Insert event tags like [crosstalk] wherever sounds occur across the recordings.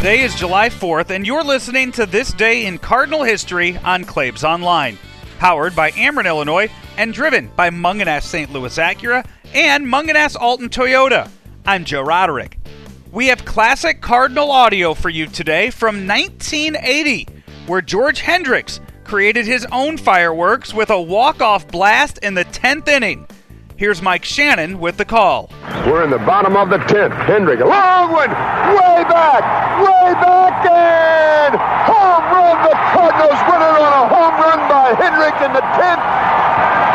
Today is July 4th, and you're listening to This Day in Cardinal History on Claibs Online. Powered by Ameren, Illinois, and driven by Mungenast St. Louis Acura and Mungenast Alton Toyota. I'm Joe Roderick. We have classic Cardinal audio for you today from 1980, where George Hendricks created his own fireworks with a walk-off blast in the 10th inning. Here's Mike Shannon with the call. We're in the bottom of the 10th. Hendrick, a long one, way back, way back, and home run. The Cardinals win it on a home run by Hendrick in the 10th.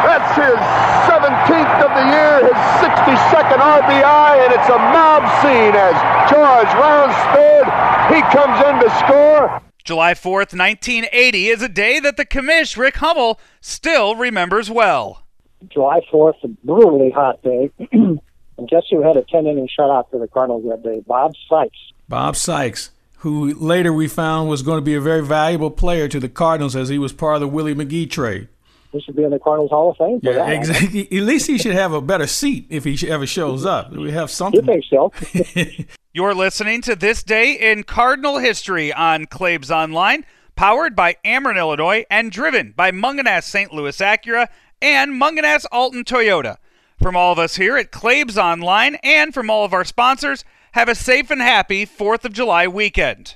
That's his 17th of the year, his 62nd RBI, and it's a mob scene as George rounds third. He comes in to score. July 4th, 1980 is a day that the commish, Rick Hummel, still remembers well. July 4th, a brutally hot day. [clears throat] and guess who had a 10 inning shutout for the Cardinals that day? Bob Sykes. Bob Sykes, who later we found was going to be a very valuable player to the Cardinals as he was part of the Willie McGee trade. He should be in the Cardinals Hall of Fame. yeah, exactly. At least he should have a better seat if he ever shows up. We have something. You think so? [laughs] You're listening to This Day in Cardinal History on Claibs Online, powered by Ameren, Illinois, and driven by Mungenast St. Louis Acura and Mungenast Alton Toyota. From all of us here at Claibs Online and from all of our sponsors, have a safe and happy 4th of July weekend.